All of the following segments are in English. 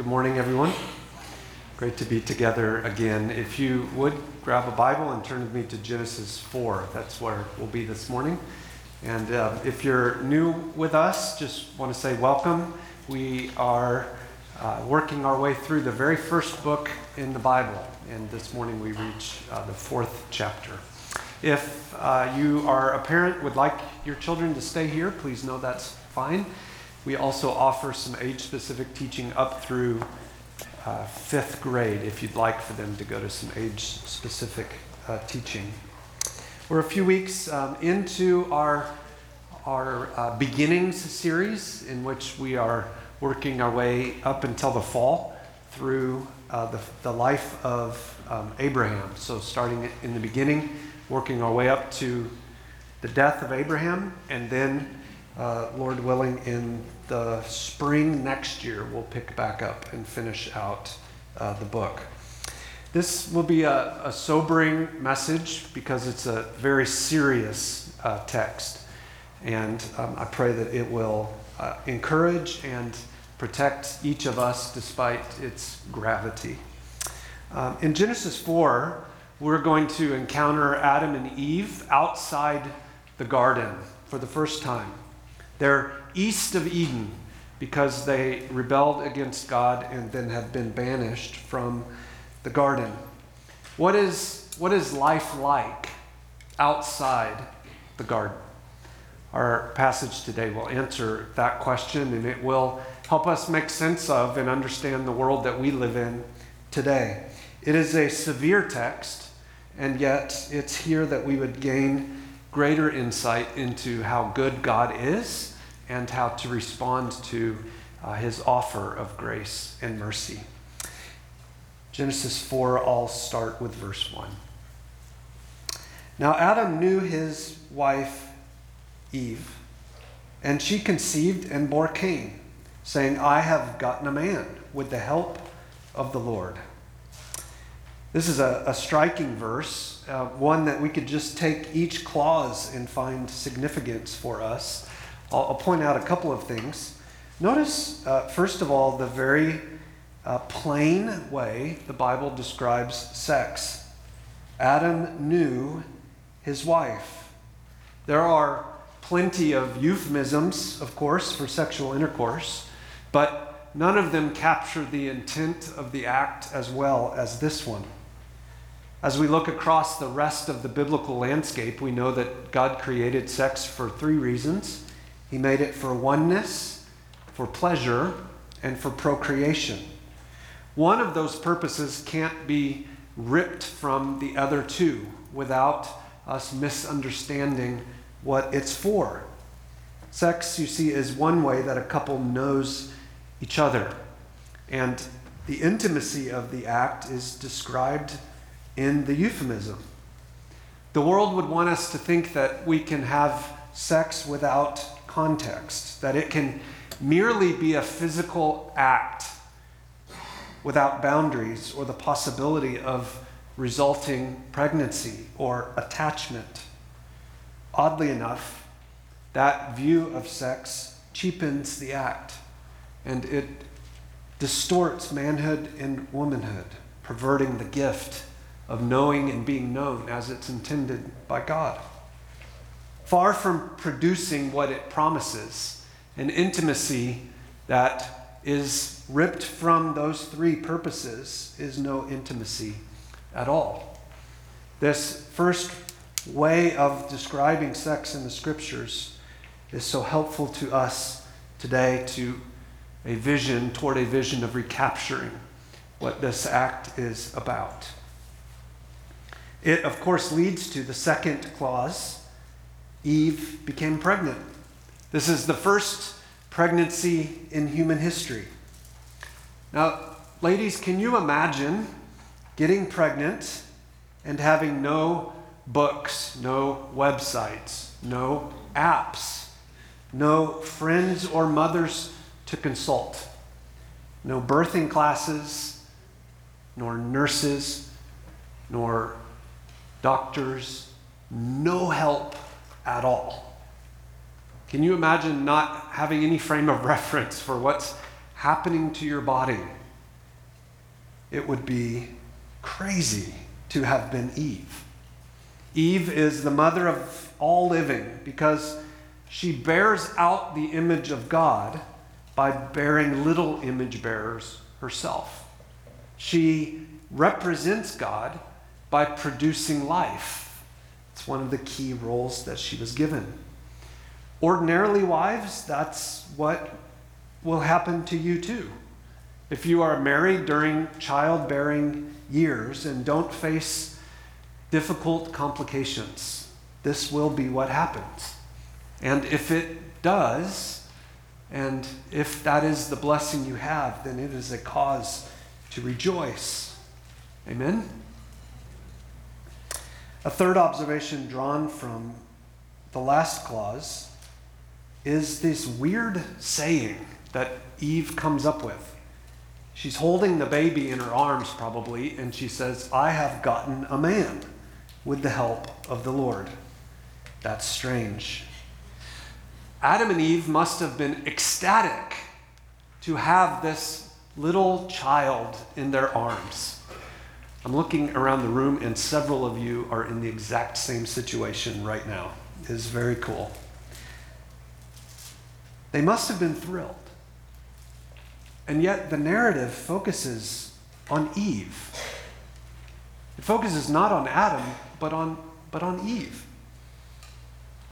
Good morning, everyone. Great to be together again. If you would grab a Bible and turn with me to Genesis 4, that's where we'll be this morning. And uh, if you're new with us, just want to say welcome. We are uh, working our way through the very first book in the Bible, and this morning we reach uh, the fourth chapter. If uh, you are a parent, would like your children to stay here, please know that's fine. We also offer some age specific teaching up through uh, fifth grade if you'd like for them to go to some age specific uh, teaching. We're a few weeks um, into our, our uh, beginnings series in which we are working our way up until the fall through uh, the, the life of um, Abraham. So, starting in the beginning, working our way up to the death of Abraham, and then uh, Lord willing, in the spring next year, we'll pick back up and finish out uh, the book. This will be a, a, sobering message because it's a very serious uh, text. And um, I pray that it will uh, encourage and protect each of us despite its gravity. Um, in Genesis 4, we're going to encounter Adam and Eve outside the garden for the first time. They're east of Eden because they rebelled against God and then have been banished from the garden. What is, what is life like outside the garden? Our passage today will answer that question and it will help us make sense of and understand the world that we live in today. It is a severe text, and yet it's here that we would gain greater insight into how good God is and how to respond to uh, his offer of grace and mercy. Genesis 4, I'll start with verse 1. Now Adam knew his wife Eve, and she conceived and bore Cain, saying, I have gotten a man with the help of the Lord. This is a, a striking verse, uh, one that we could just take each clause and find significance for us. I'll, I'll point out a couple of things. Notice, uh, first of all, the very uh, plain way the Bible describes sex. Adam knew his wife. There are plenty of euphemisms, of course, for sexual intercourse, but none of them capture the intent of the act as well as this one. As we look across the rest of the biblical landscape, we know that God created sex for three reasons he made it for oneness, for pleasure, and for procreation. One of those purposes can't be ripped from the other two without us misunderstanding what it's for. Sex, you see, is one way that a couple knows each other. And the intimacy of the act is described in the euphemism. The world would want us to think that we can have sex without context, that it can merely be a physical act without boundaries or the possibility of resulting pregnancy or attachment. Oddly enough, that view of sex cheapens the act and it distorts manhood and womanhood, perverting the gift of knowing and being known as it's intended by God far from producing what it promises an intimacy that is ripped from those three purposes is no intimacy at all. This first way of describing sex in the scriptures is so helpful to us today to a vision, toward a vision of recapturing what this act is about. It, of course, leads to the second clause Eve became pregnant. This is the first pregnancy in human history. Now, ladies, can you imagine getting pregnant and having no books, no websites, no apps, no friends or mothers to consult, no birthing classes, nor nurses, nor doctors, no help at all. Can you imagine not having any frame of reference for what's happening to your body it would be crazy to have been Eve. Eve is the mother of all living because she bears out the image of God by bearing little image bearers herself. She represents God by producing life. It's one of the key roles that she was given. Ordinarily, wives, that's what will happen to you too. If you are married during childbearing years and don't face difficult complications, this will be what happens. And if it does, and if that is the blessing you have, then it is a cause to rejoice. Amen? A third observation drawn from the last clause is this weird saying that Eve comes up with. She's holding the baby in her arms, probably, and she says, I have gotten a man with the help of the Lord. That's strange. Adam and Eve must have been ecstatic to have this little child in their arms. I'm looking around the room, and several of you are in the exact same situation right now. It is very cool. They must have been thrilled. And yet, the narrative focuses on Eve. It focuses not on Adam, but on, but on Eve.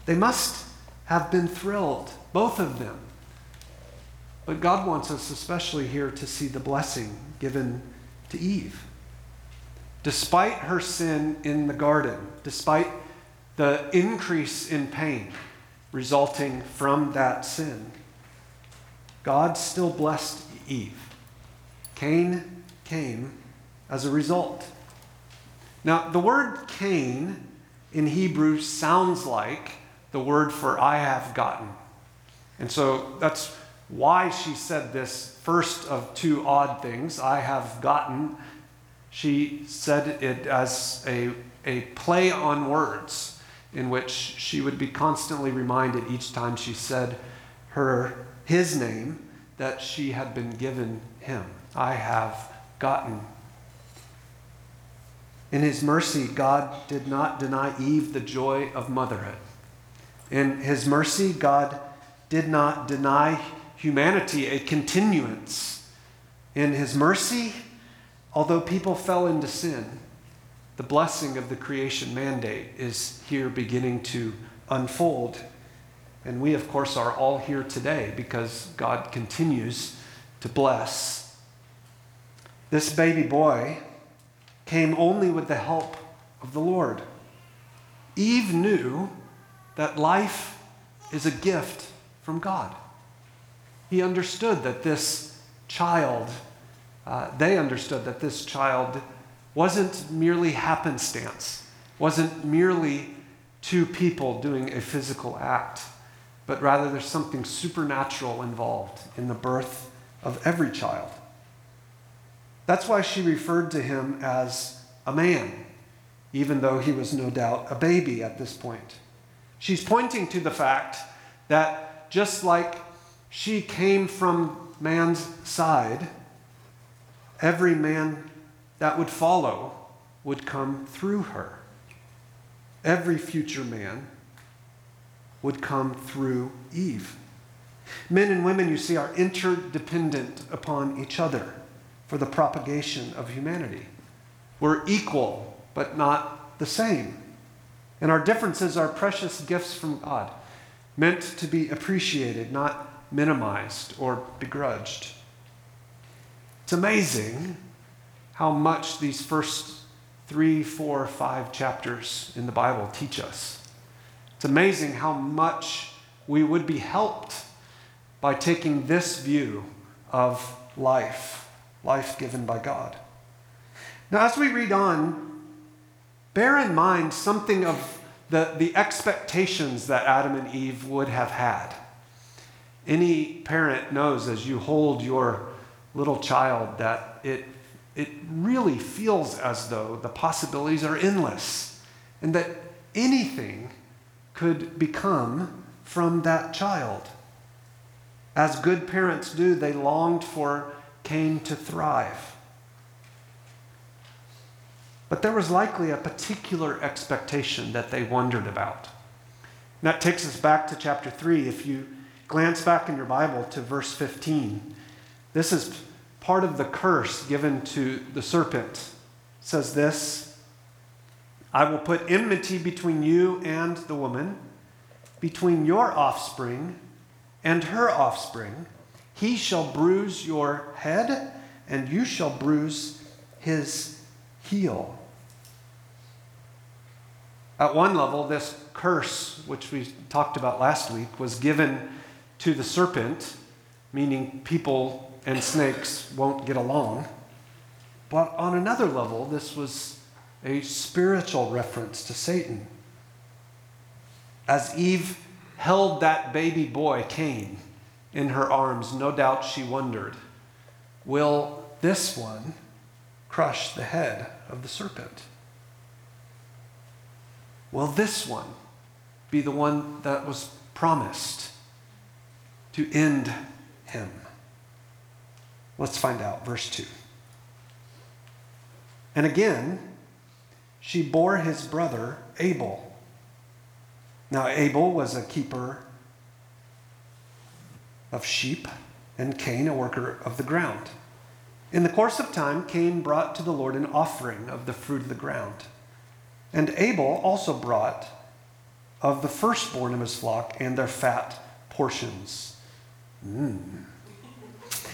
They must have been thrilled, both of them. But God wants us, especially here, to see the blessing given to Eve. Despite her sin in the garden, despite the increase in pain resulting from that sin, God still blessed Eve. Cain came as a result. Now, the word Cain in Hebrew sounds like the word for I have gotten. And so that's why she said this first of two odd things I have gotten. She said it as a, a play on words in which she would be constantly reminded each time she said her his name that she had been given him. I have gotten. In his mercy, God did not deny Eve the joy of motherhood. In his mercy, God did not deny humanity a continuance. In his mercy, although people fell into sin, the blessing of the creation mandate is here beginning to unfold. And we, of course, are all here today because God continues to bless. This baby boy came only with the help of the Lord. Eve knew that life is a gift from God. He understood that this child, uh, they understood that this child wasn't merely happenstance, wasn't merely two people doing a physical act but rather there's something supernatural involved in the birth of every child. That's why she referred to him as a man, even though he was no doubt a baby at this point. She's pointing to the fact that just like she came from man's side, every man that would follow would come through her. Every future man would come through Eve. Men and women, you see, are interdependent upon each other for the propagation of humanity. We're equal, but not the same. And our differences are precious gifts from God, meant to be appreciated, not minimized or begrudged. It's amazing how much these first three, four, five chapters in the Bible teach us. It's amazing how much we would be helped by taking this view of life, life given by God. Now, as we read on, bear in mind something of the, the expectations that Adam and Eve would have had. Any parent knows as you hold your little child that it, it really feels as though the possibilities are endless and that anything could become from that child. As good parents do, they longed for Cain to thrive. But there was likely a particular expectation that they wondered about. And that takes us back to chapter 3. If you glance back in your Bible to verse 15, this is part of the curse given to the serpent. It says this I will put enmity between you and the woman, between your offspring and her offspring. He shall bruise your head, and you shall bruise his heel. At one level, this curse, which we talked about last week, was given to the serpent, meaning people and snakes won't get along. But on another level, this was a spiritual reference to Satan. As Eve held that baby boy, Cain, in her arms, no doubt she wondered will this one crush the head of the serpent? Will this one be the one that was promised to end him? Let's find out. Verse 2. And again, she bore his brother Abel. Now, Abel was a keeper of sheep, and Cain a worker of the ground. In the course of time, Cain brought to the Lord an offering of the fruit of the ground. And Abel also brought of the firstborn of his flock and their fat portions. Mm.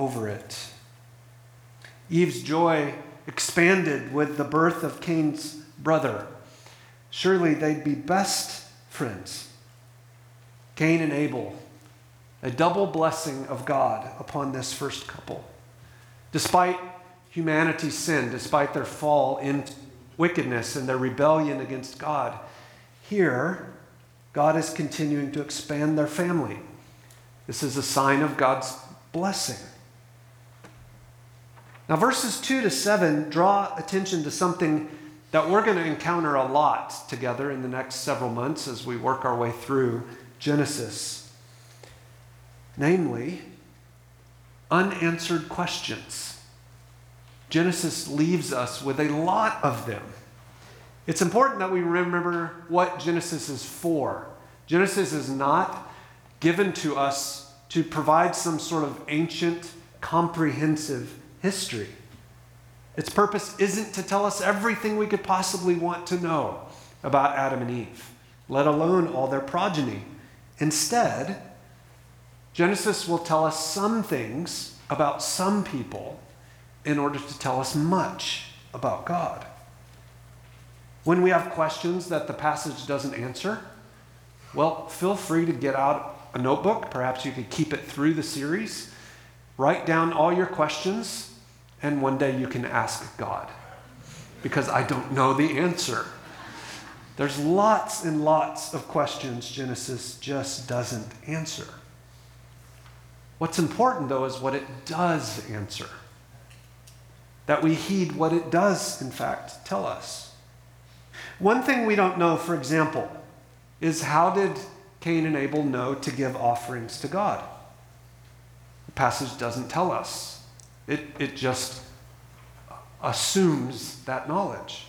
over it. Eve's joy expanded with the birth of Cain's brother. Surely they'd be best friends. Cain and Abel, a double blessing of God upon this first couple. Despite humanity's sin, despite their fall into wickedness and their rebellion against God. Here, God is continuing to expand their family. This is a sign of God's blessing. Now, verses 2 to 7 draw attention to something that we're going to encounter a lot together in the next several months as we work our way through Genesis. Namely, unanswered questions. Genesis leaves us with a lot of them. It's important that we remember what Genesis is for. Genesis is not given to us to provide some sort of ancient, comprehensive history. Its purpose isn't to tell us everything we could possibly want to know about Adam and Eve, let alone all their progeny. Instead, Genesis will tell us some things about some people in order to tell us much about God. When we have questions that the passage doesn't answer, well, feel free to get out a notebook. Perhaps you could keep it through the series. Write down all your questions, and one day you can ask God. Because I don't know the answer. There's lots and lots of questions Genesis just doesn't answer. What's important, though, is what it does answer that we heed what it does, in fact, tell us. One thing we don't know, for example, is how did Cain and Abel know to give offerings to God? Passage doesn't tell us, it, it just assumes that knowledge.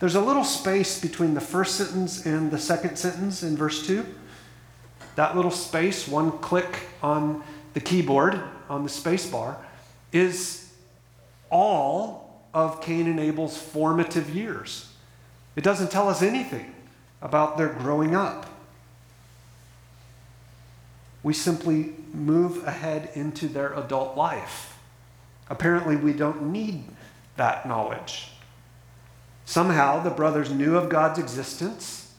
There's a little space between the first sentence and the second sentence in verse 2. That little space, one click on the keyboard, on the space bar, is all of Cain and Abel's formative years. It doesn't tell us anything about their growing up. We simply move ahead into their adult life. Apparently, we don't need that knowledge. Somehow, the brothers knew of God's existence.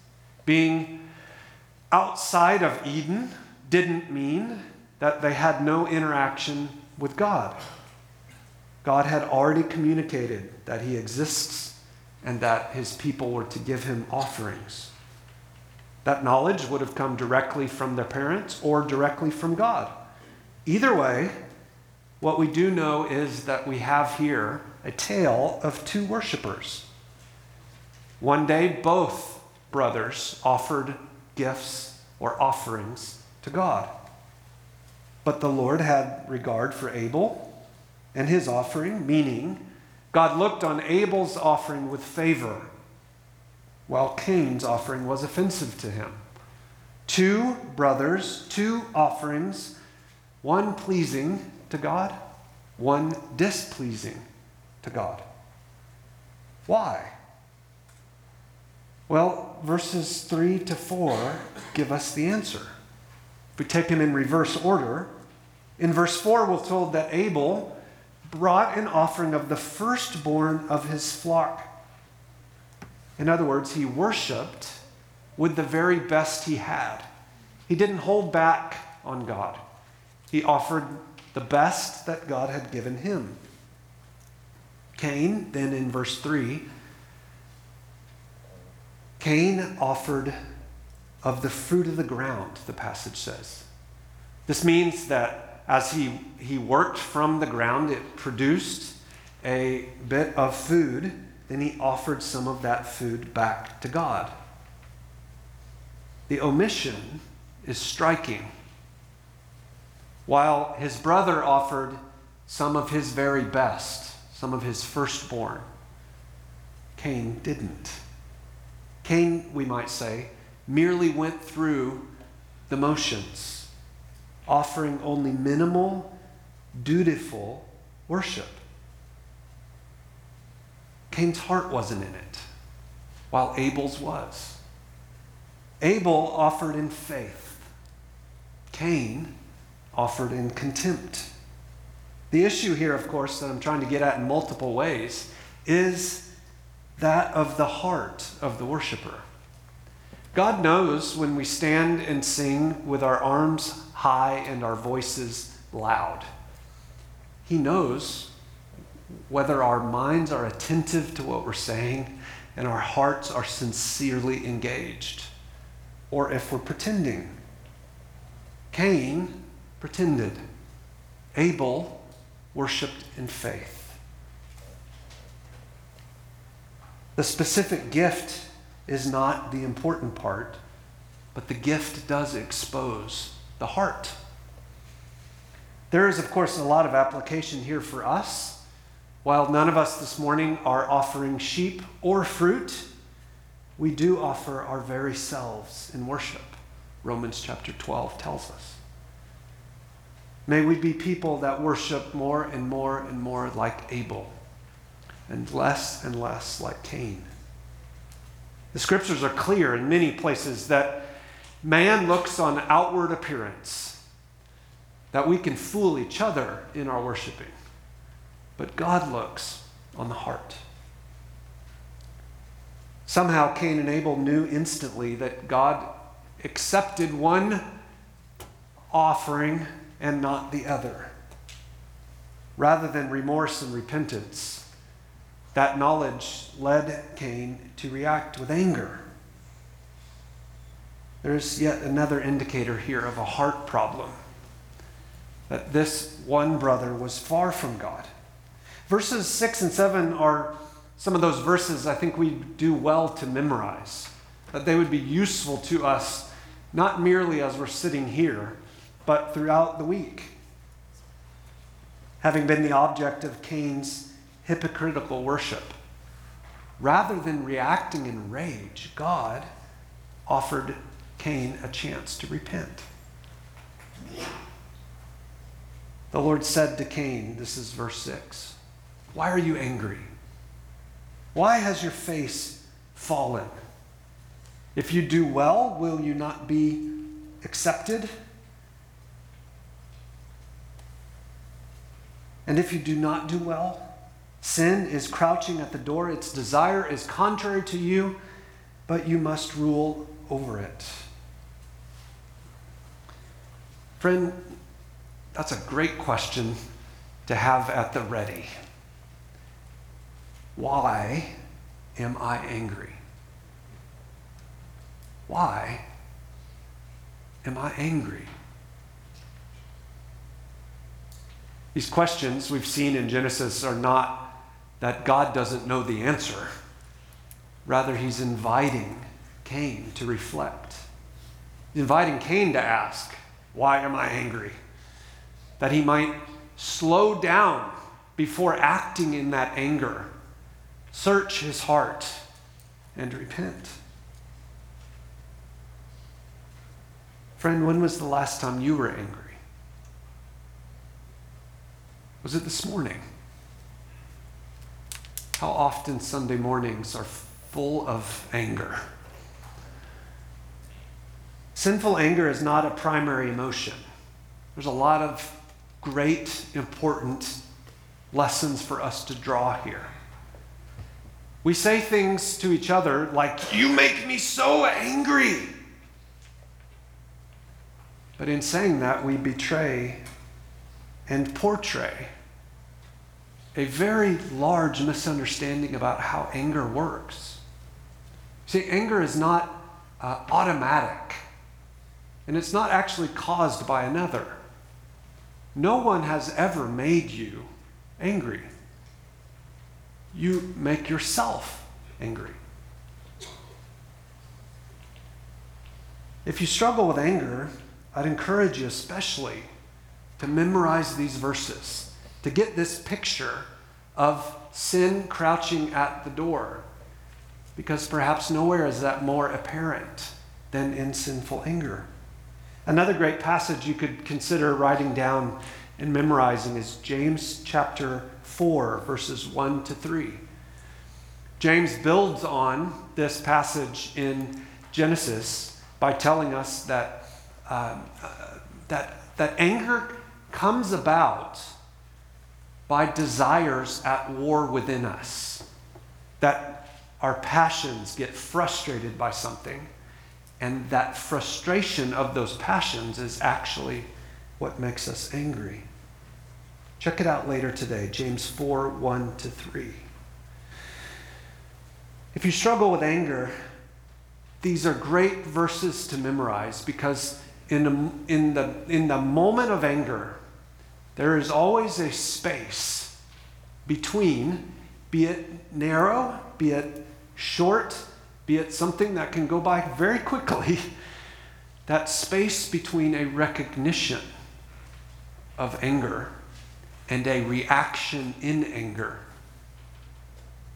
Being outside of Eden didn't mean that they had no interaction with God. God had already communicated that He exists and that his people were to give him offerings. That knowledge would have come directly from their parents or directly from God. Either way, what we do know is that we have here a tale of two worshippers. One day, both brothers offered gifts or offerings to God. But the Lord had regard for Abel and his offering, meaning God looked on Abel's offering with favor, while Cain's offering was offensive to him. Two brothers, two offerings, one pleasing to God, one displeasing to God. Why? Well, verses 3 to 4 give us the answer. If we take them in reverse order, in verse 4, we're told that Abel brought an offering of the firstborn of his flock. In other words, he worshiped with the very best he had. He didn't hold back on God, he offered the best that God had given him. Cain, then in verse 3, Cain offered of the fruit of the ground, the passage says. This means that as he, he worked from the ground, it produced a bit of food. Then he offered some of that food back to God. The omission is striking. While his brother offered some of his very best, some of his firstborn, Cain didn't. Cain, we might say, merely went through the motions, offering only minimal, dutiful worship. Cain's heart wasn't in it, while Abel's was. Abel offered in faith, Cain offered in contempt. The issue here, of course, that I'm trying to get at in multiple ways is that of the heart of the worshiper. God knows when we stand and sing with our arms high and our voices loud. He knows whether our minds are attentive to what we're saying and our hearts are sincerely engaged, or if we're pretending. Cain pretended, Abel worshiped in faith. The specific gift is not the important part, but the gift does expose the heart. There is, of course, a lot of application here for us. While none of us this morning are offering sheep or fruit, we do offer our very selves in worship. Romans chapter 12 tells us. May we be people that worship more and more and more like Abel and less and less like Cain. The scriptures are clear in many places that man looks on outward appearance, that we can fool each other in our worshiping. But God looks on the heart. Somehow, Cain and Abel knew instantly that God accepted one offering and not the other. Rather than remorse and repentance, that knowledge led Cain to react with anger. There's yet another indicator here of a heart problem that this one brother was far from God. Verses 6 and 7 are some of those verses I think we do well to memorize, that they would be useful to us, not merely as we're sitting here, but throughout the week. Having been the object of Cain's hypocritical worship. Rather than reacting in rage, God offered Cain a chance to repent. The Lord said to Cain, this is verse 6, Why are you angry? Why has your face fallen? If you do well, will you not be accepted? And if you do not do well, Sin is crouching at the door. Its desire is contrary to you, but you must rule over it. Friend, that's a great question to have at the ready. Why am I angry? Why am I angry? These questions we've seen in Genesis are not that God doesn't know the answer. Rather, he's inviting Cain to reflect. He's inviting Cain to ask, Why am I angry? That he might slow down before acting in that anger, search his heart, and repent. Friend, when was the last time you were angry? Was it this morning? How often Sunday mornings are full of anger? Sinful anger is not a primary emotion. There's a lot of great, important lessons for us to draw here. We say things to each other like, You make me so angry. But in saying that, we betray and portray a very large misunderstanding about how anger works. See, anger is not uh, automatic, and it's not actually caused by another. No one has ever made you angry. You make yourself angry. If you struggle with anger, I'd encourage you especially to memorize these verses, to get this picture of sin crouching at the door. Because perhaps nowhere is that more apparent than in sinful anger. Another great passage you could consider writing down and memorizing is James chapter 4, verses 1 to 3. James builds on this passage in Genesis by telling us that, uh, uh, that, that anger comes about by desires at war within us. That our passions get frustrated by something, and that frustration of those passions is actually what makes us angry. Check it out later today, James 4 1 to 3. If you struggle with anger, these are great verses to memorize because in the, in the, in the moment of anger, there is always a space between, be it narrow, be it short, be it something that can go by very quickly, that space between a recognition of anger and a reaction in anger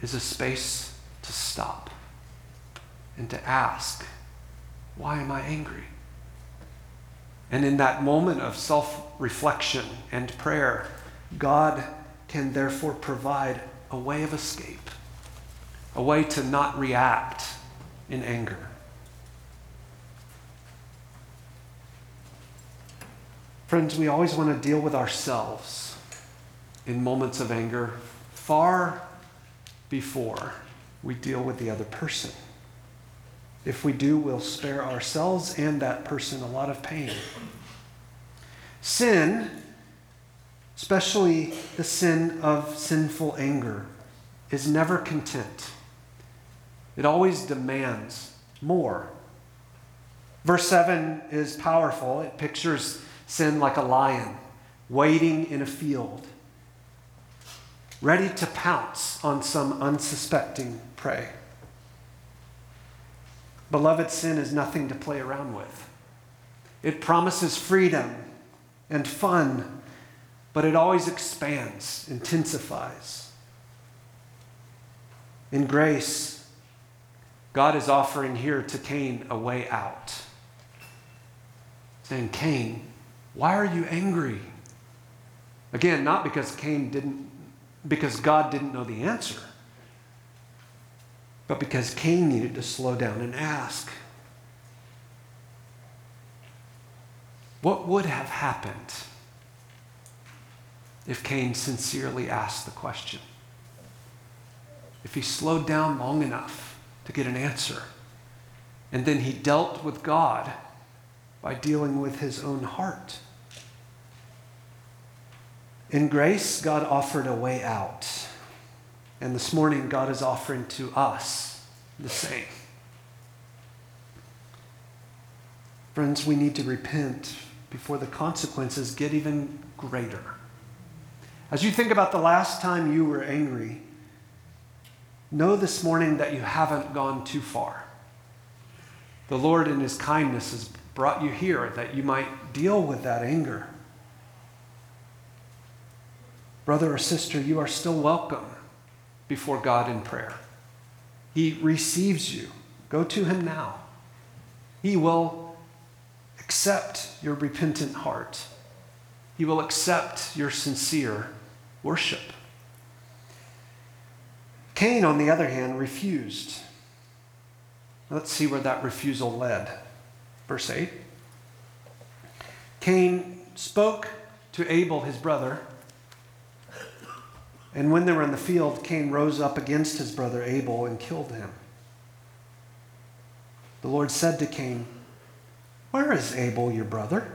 is a space to stop and to ask, why am I angry? And in that moment of self reflection and prayer, God can therefore provide a way of escape, a way to not react in anger. Friends, we always want to deal with ourselves in moments of anger far before we deal with the other person. If we do, we'll spare ourselves and that person a lot of pain. Sin, especially the sin of sinful anger, is never content. It always demands more. Verse 7 is powerful. It pictures sin like a lion waiting in a field, ready to pounce on some unsuspecting prey. Beloved, sin is nothing to play around with. It promises freedom and fun, but it always expands, intensifies. In grace, God is offering here to Cain a way out. Saying, Cain, why are you angry? Again, not because Cain didn't, because God didn't know the answer but because Cain needed to slow down and ask. What would have happened if Cain sincerely asked the question? If he slowed down long enough to get an answer, and then he dealt with God by dealing with his own heart. In grace, God offered a way out. And this morning, God is offering to us the same. Friends, we need to repent before the consequences get even greater. As you think about the last time you were angry, know this morning that you haven't gone too far. The Lord, in His kindness, has brought you here that you might deal with that anger. Brother or sister, you are still welcome before God in prayer. He receives you. Go to Him now. He will accept your repentant heart, He will accept your sincere worship. Cain, on the other hand, refused. Let's see where that refusal led. Verse 8 Cain spoke to Abel, his brother. And when they were in the field, Cain rose up against his brother Abel and killed him. The Lord said to Cain, Where is Abel, your brother?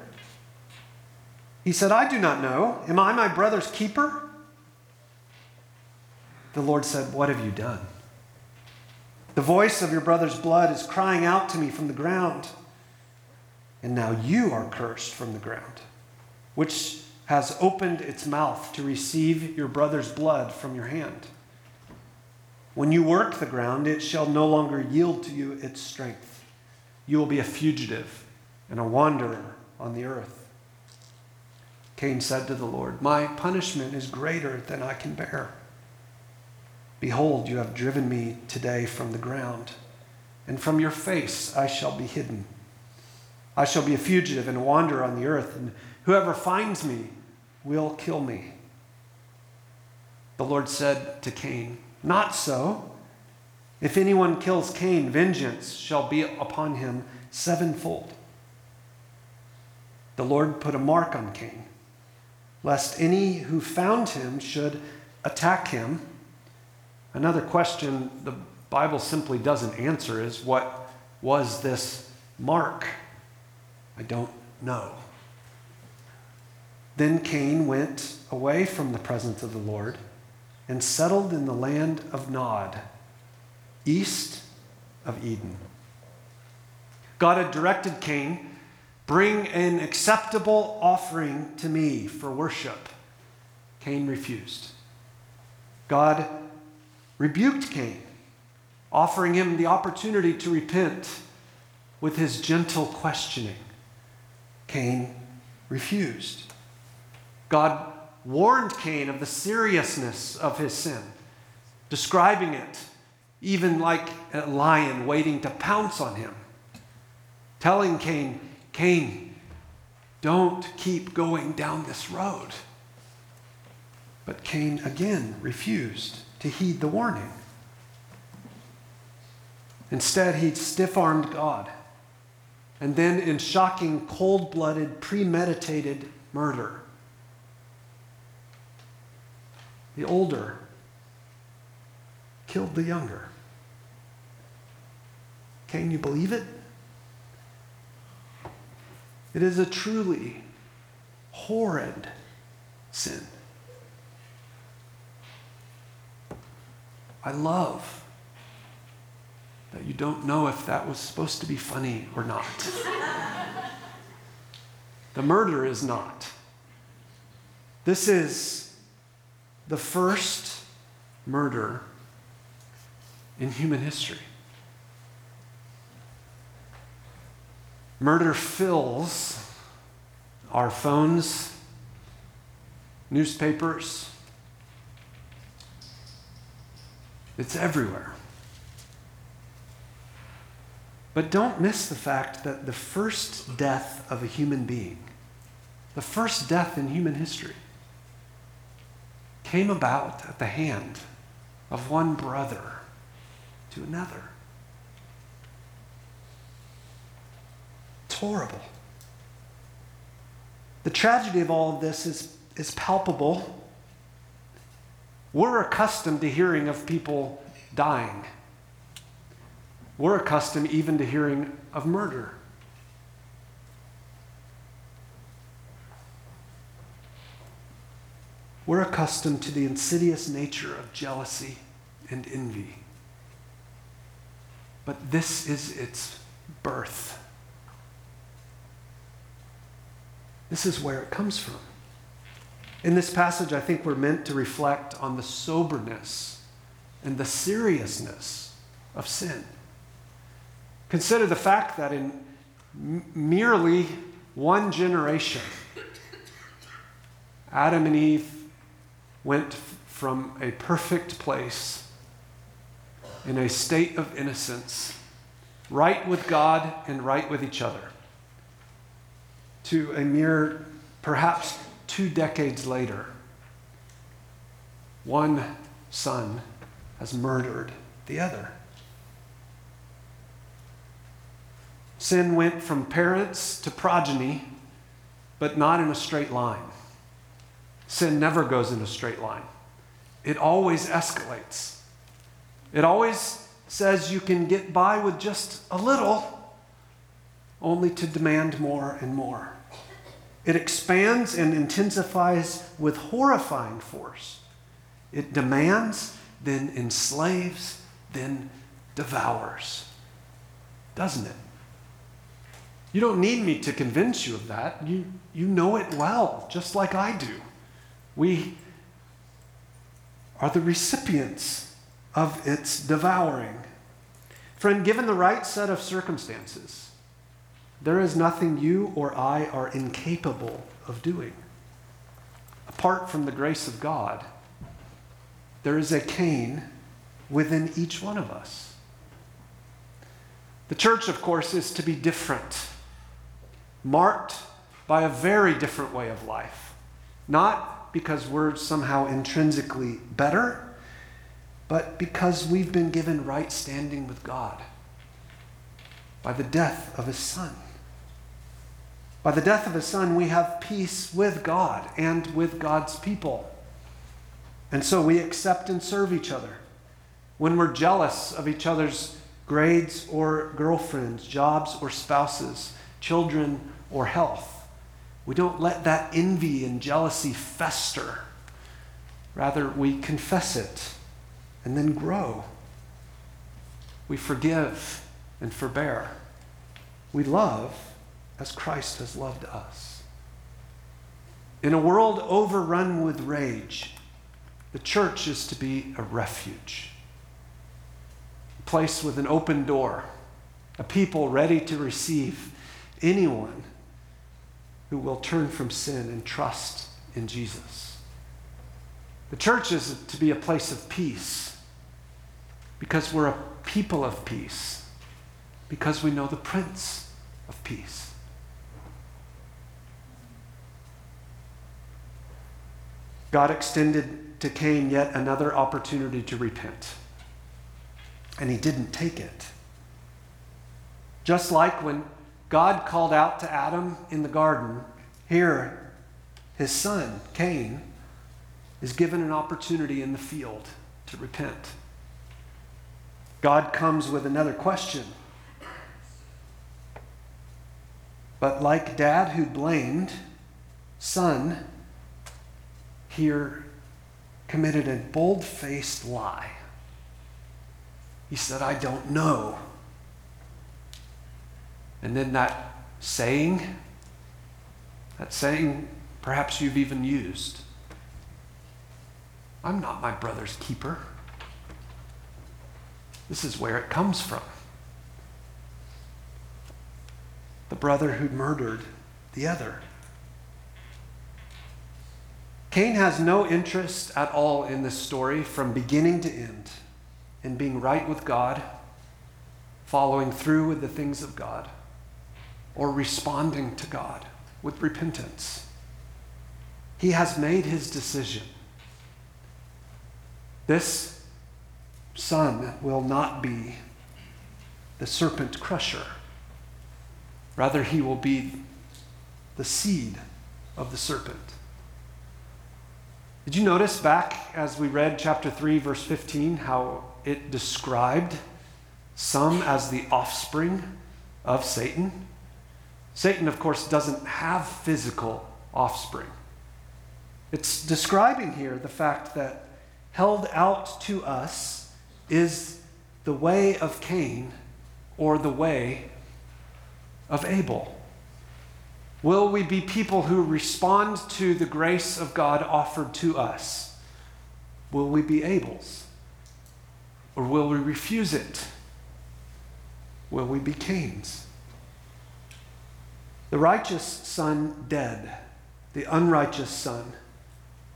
He said, I do not know. Am I my brother's keeper? The Lord said, What have you done? The voice of your brother's blood is crying out to me from the ground. And now you are cursed from the ground, which has opened its mouth to receive your brother's blood from your hand. When you work the ground, it shall no longer yield to you its strength. You will be a fugitive and a wanderer on the earth. Cain said to the Lord, My punishment is greater than I can bear. Behold, you have driven me today from the ground, and from your face I shall be hidden. I shall be a fugitive and a wanderer on the earth, and whoever finds me will kill me. The Lord said to Cain, Not so. If anyone kills Cain, vengeance shall be upon him sevenfold. The Lord put a mark on Cain, lest any who found him should attack him Another question the Bible simply doesn't answer is what was this mark? I don't know. Then Cain went away from the presence of the Lord and settled in the land of Nod, east of Eden. God had directed Cain, Bring an acceptable offering to me for worship. Cain refused. God rebuked Cain, offering him the opportunity to repent with his gentle questioning. Cain refused. God warned Cain of the seriousness of his sin, describing it even like a lion waiting to pounce on him, telling Cain, Cain, don't keep going down this road. But Cain again refused to heed the warning. Instead, he stiff armed God. And then, in shocking, cold blooded, premeditated murder, the older killed the younger. Can you believe it? It is a truly horrid sin. I love that you don't know if that was supposed to be funny or not. the murder is not. This is the first murder in human history. Murder fills our phones, newspapers, It's everywhere. But don't miss the fact that the first death of a human being, the first death in human history, came about at the hand of one brother to another. It's horrible. The tragedy of all of this is, is palpable we're accustomed to hearing of people dying. We're accustomed even to hearing of murder. We're accustomed to the insidious nature of jealousy and envy. But this is its birth. This is where it comes from. In this passage, I think we're meant to reflect on the soberness and the seriousness of sin. Consider the fact that in m- merely one generation, Adam and Eve went from a perfect place in a state of innocence, right with God and right with each other, to a mere perhaps two decades later, one son has murdered the other. Sin went from parents to progeny, but not in a straight line. Sin never goes in a straight line, it always escalates. It always says you can get by with just a little, only to demand more and more. It expands and intensifies with horrifying force. It demands, then enslaves, then devours. Doesn't it? You don't need me to convince you of that. You, you know it well, just like I do. We are the recipients of its devouring. Friend, given the right set of circumstances, there is nothing you or I are incapable of doing. Apart from the grace of God, there is a Cain within each one of us. The church, of course, is to be different marked by a very different way of life. Not because we're somehow intrinsically better, but because we've been given right standing with God by the death of his son. By the death of his son, we have peace with God and with God's people. And so we accept and serve each other. When we're jealous of each other's grades or girlfriends, jobs or spouses, children or health. We don't let that envy and jealousy fester. Rather, we confess it and then grow. We forgive and forbear. We love as Christ has loved us. In a world overrun with rage, the church is to be a refuge, a place with an open door, a people ready to receive anyone who will turn from sin and trust in Jesus. The church is to be a place of peace because we're a people of peace, because we know the Prince of Peace. God extended to Cain yet another opportunity to repent, and he didn't take it. Just like when God called out to Adam in the garden, here, his son, Cain, is given an opportunity in the field to repent. God comes with another question. But like dad who blamed, son here committed a bold faced lie. He said, I don't know. And then that saying, that saying perhaps you've even used I'm not my brother's keeper. This is where it comes from. The brother who murdered the other. Cain has no interest at all in this story from beginning to end in being right with God, following through with the things of God or responding to God with repentance. He has made his decision. This son will not be the serpent crusher. Rather, he will be the seed of the serpent. Did you notice back as we read chapter 3, verse 15, how it described some as the offspring of Satan? Satan, of course, doesn't have physical offspring. It's describing here the fact that held out to us is the way of Cain or the way of Abel? Will we be people who respond to the grace of God offered to us? Will we be Abel's? Or will we refuse it? Will we be Cain's? The righteous son dead, the unrighteous son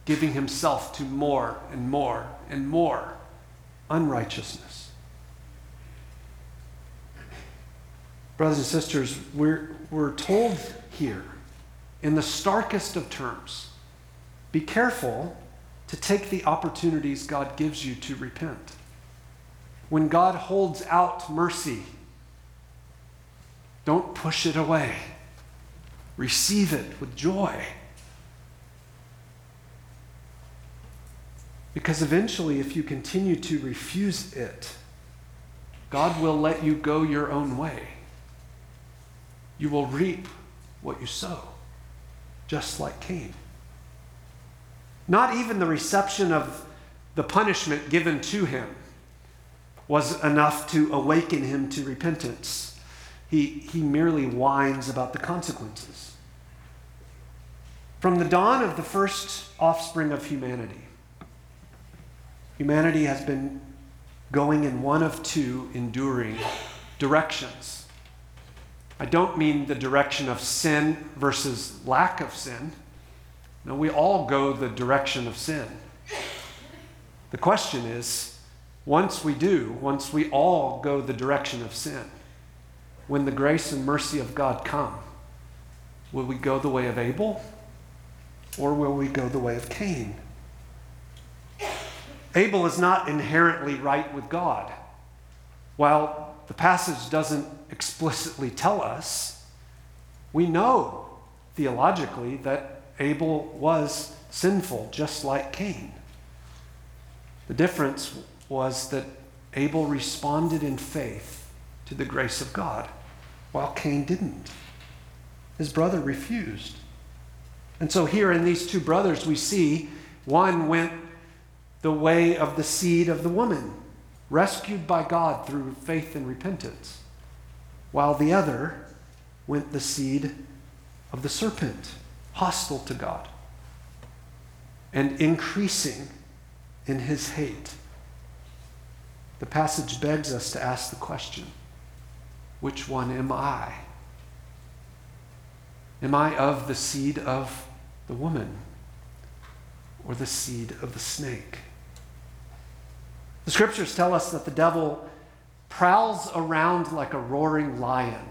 giving himself to more and more and more unrighteousness. Brothers and sisters, we're, we're told here in the starkest of terms be careful to take the opportunities God gives you to repent. When God holds out mercy, don't push it away. Receive it with joy. Because eventually, if you continue to refuse it, God will let you go your own way. You will reap what you sow, just like Cain. Not even the reception of the punishment given to him was enough to awaken him to repentance. He, he merely whines about the consequences. From the dawn of the first offspring of humanity, Humanity has been going in one of two enduring directions. I don't mean the direction of sin versus lack of sin. No, we all go the direction of sin. The question is once we do, once we all go the direction of sin, when the grace and mercy of God come, will we go the way of Abel or will we go the way of Cain? Abel is not inherently right with God. While the passage doesn't explicitly tell us, we know theologically that Abel was sinful, just like Cain. The difference was that Abel responded in faith to the grace of God, while Cain didn't. His brother refused. And so, here in these two brothers, we see one went the way of the seed of the woman, rescued by God through faith and repentance, while the other went the seed of the serpent, hostile to God, and increasing in his hate. The passage begs us to ask the question which one am I? Am I of the seed of the woman or the seed of the snake? The scriptures tell us that the devil prowls around like a roaring lion,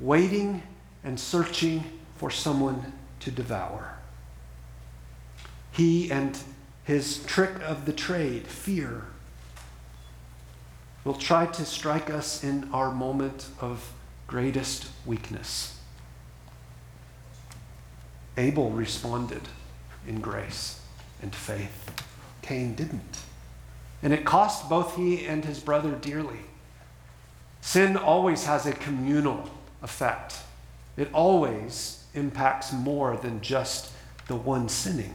waiting and searching for someone to devour. He and his trick of the trade, fear, will try to strike us in our moment of greatest weakness. Abel responded in grace and faith. Cain didn't. And it cost both he and his brother dearly. Sin always has a communal effect, it always impacts more than just the one sinning.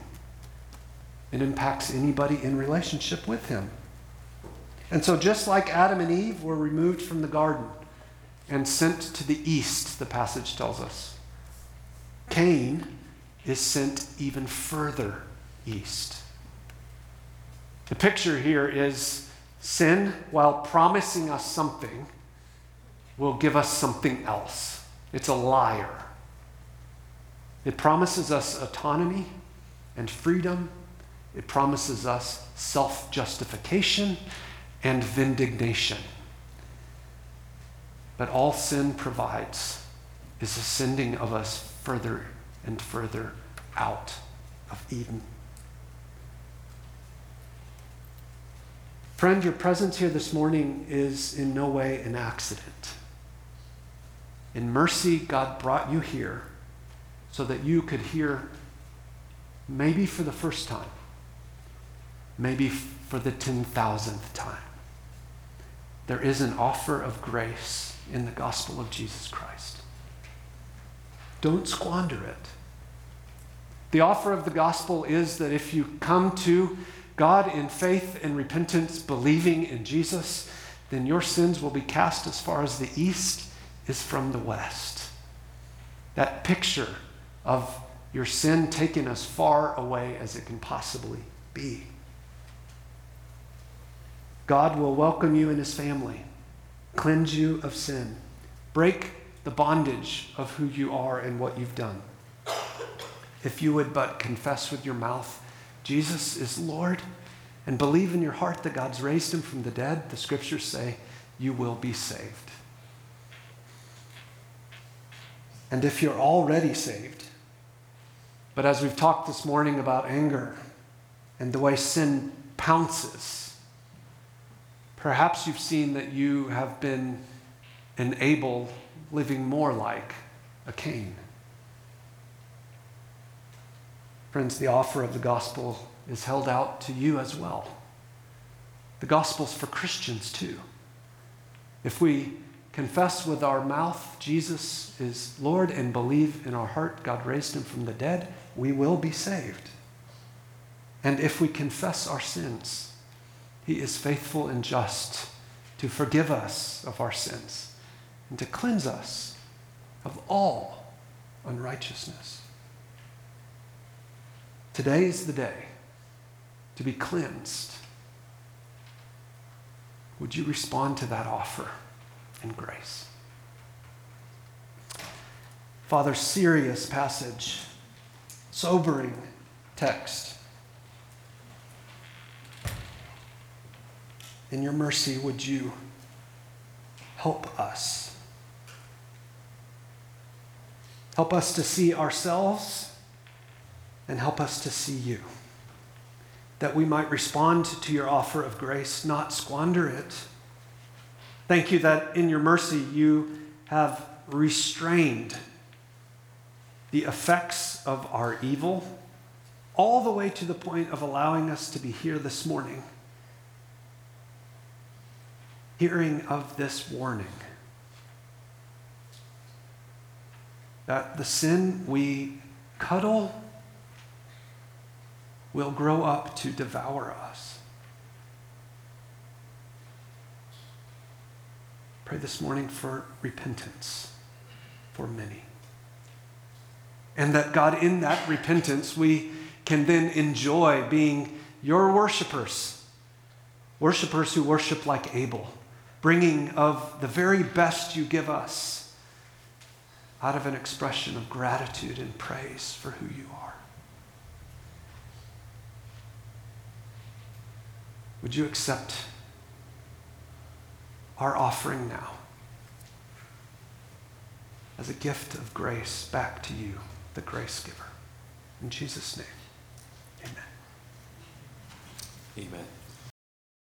It impacts anybody in relationship with him. And so, just like Adam and Eve were removed from the garden and sent to the east, the passage tells us, Cain is sent even further east. The picture here is sin, while promising us something, will give us something else. It's a liar. It promises us autonomy and freedom. It promises us self justification and vindication. But all sin provides is the sending of us further and further out of Eden. Friend, your presence here this morning is in no way an accident. In mercy, God brought you here so that you could hear, maybe for the first time, maybe for the 10,000th time. There is an offer of grace in the gospel of Jesus Christ. Don't squander it. The offer of the gospel is that if you come to God in faith and repentance, believing in Jesus, then your sins will be cast as far as the east is from the west. That picture of your sin taken as far away as it can possibly be. God will welcome you in his family, cleanse you of sin, break the bondage of who you are and what you've done. If you would but confess with your mouth, Jesus is Lord, and believe in your heart that God's raised him from the dead, the scriptures say you will be saved. And if you're already saved, but as we've talked this morning about anger and the way sin pounces, Perhaps you've seen that you have been an Abel living more like a Cain. Friends, the offer of the gospel is held out to you as well. The gospel's for Christians too. If we confess with our mouth Jesus is Lord and believe in our heart God raised him from the dead, we will be saved. And if we confess our sins, he is faithful and just to forgive us of our sins and to cleanse us of all unrighteousness. Today is the day to be cleansed. Would you respond to that offer in grace? Father, serious passage, sobering text. In your mercy, would you help us? Help us to see ourselves and help us to see you. That we might respond to your offer of grace, not squander it. Thank you that in your mercy you have restrained the effects of our evil all the way to the point of allowing us to be here this morning hearing of this warning that the sin we cuddle will grow up to devour us. Pray this morning for repentance for many. And that God, in that repentance, we can then enjoy being your worshipers, worshipers who worship like Abel bringing of the very best you give us out of an expression of gratitude and praise for who you are. Would you accept our offering now as a gift of grace back to you, the grace giver? In Jesus' name, amen. Amen.